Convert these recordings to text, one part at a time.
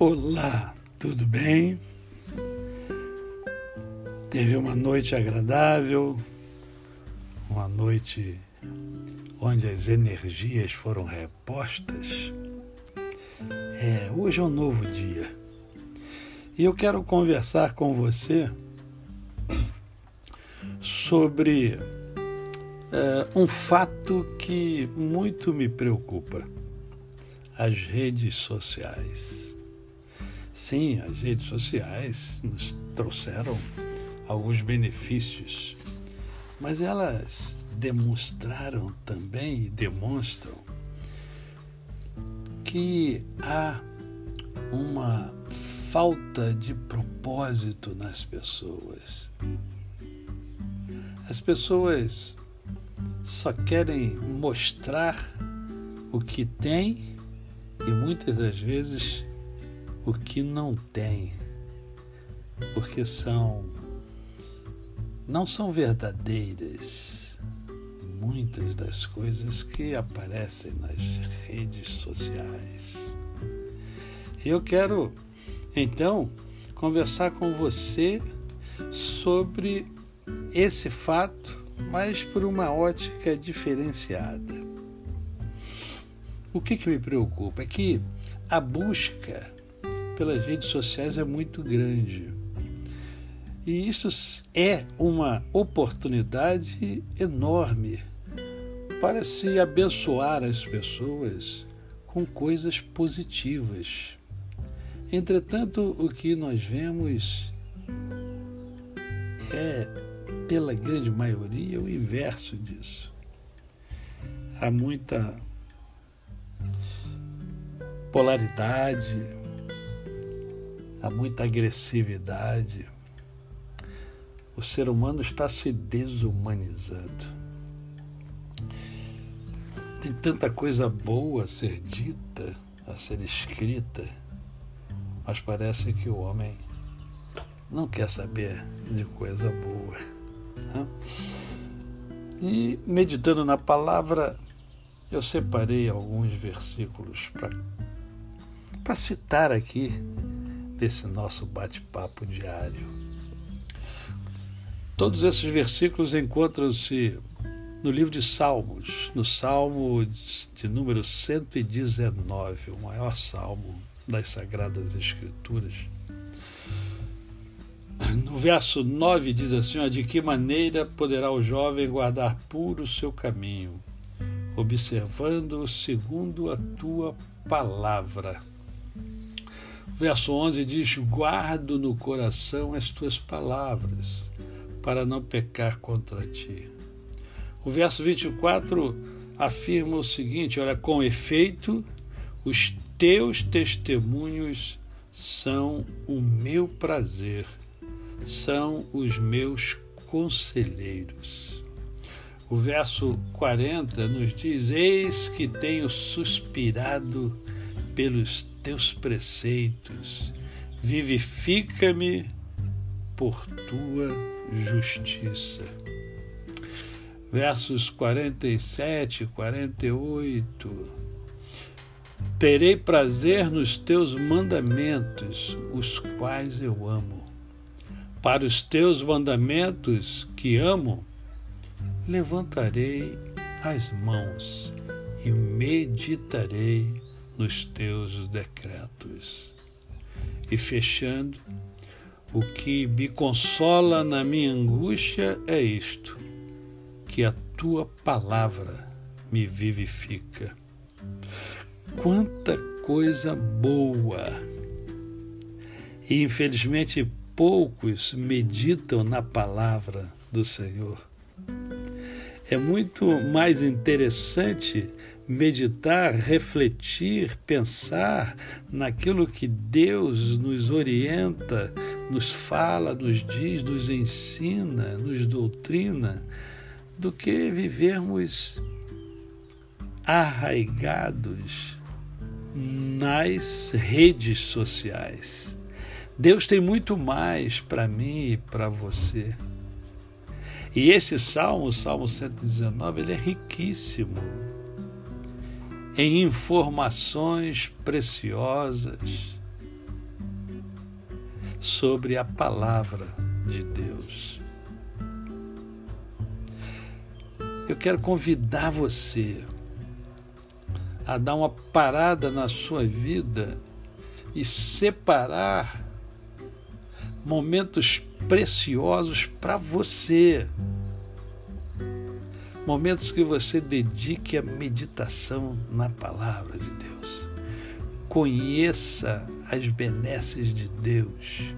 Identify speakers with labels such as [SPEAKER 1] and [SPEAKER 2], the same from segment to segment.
[SPEAKER 1] Olá, tudo bem? Teve uma noite agradável, uma noite onde as energias foram repostas. É, hoje é um novo dia e eu quero conversar com você sobre é, um fato que muito me preocupa: as redes sociais. Sim, as redes sociais nos trouxeram alguns benefícios, mas elas demonstraram também e demonstram que há uma falta de propósito nas pessoas. As pessoas só querem mostrar o que têm e muitas das vezes o que não tem, porque são não são verdadeiras muitas das coisas que aparecem nas redes sociais. Eu quero então conversar com você sobre esse fato, mas por uma ótica diferenciada. O que, que me preocupa é que a busca pelas redes sociais é muito grande. E isso é uma oportunidade enorme para se abençoar as pessoas com coisas positivas. Entretanto, o que nós vemos é, pela grande maioria, o inverso disso. Há muita polaridade, há muita agressividade. O ser humano está se desumanizando. Tem tanta coisa boa a ser dita, a ser escrita, mas parece que o homem não quer saber de coisa boa. Né? E meditando na palavra, eu separei alguns versículos para citar aqui desse nosso bate-papo diário. Todos esses versículos encontram-se no livro de Salmos, no Salmo de número 119, o maior salmo das Sagradas Escrituras. No verso 9 diz assim: De que maneira poderá o jovem guardar puro o seu caminho, observando segundo a tua palavra? Verso 11 diz: Guardo no coração as tuas palavras, para não pecar contra ti. O verso 24 afirma o seguinte: Olha, com efeito, os teus testemunhos são o meu prazer, são os meus conselheiros. O verso 40 nos diz: Eis que tenho suspirado pelos teus preceitos, vivifica-me por tua justiça. Versos 47 e 48. Terei prazer nos teus mandamentos, os quais eu amo. Para os teus mandamentos que amo, levantarei as mãos e meditarei nos teus decretos. E fechando, o que me consola na minha angústia é isto: que a tua palavra me vivifica. Quanta coisa boa! E infelizmente poucos meditam na palavra do Senhor. É muito mais interessante meditar, refletir, pensar naquilo que Deus nos orienta, nos fala, nos diz, nos ensina, nos doutrina, do que vivermos arraigados nas redes sociais. Deus tem muito mais para mim e para você. E esse salmo, o Salmo 119, ele é riquíssimo em informações preciosas sobre a palavra de Deus. Eu quero convidar você a dar uma parada na sua vida e separar momentos preciosos para você. Momentos que você dedique à meditação na palavra de Deus. Conheça as benesses de Deus.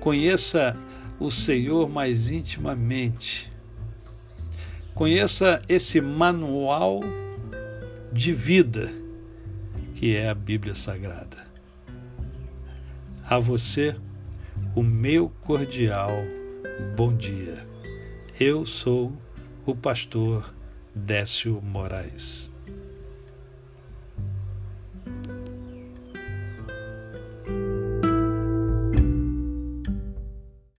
[SPEAKER 1] Conheça o Senhor mais intimamente. Conheça esse manual de vida que é a Bíblia Sagrada. A você, o meu cordial bom dia. Eu sou o pastor Décio Moraes.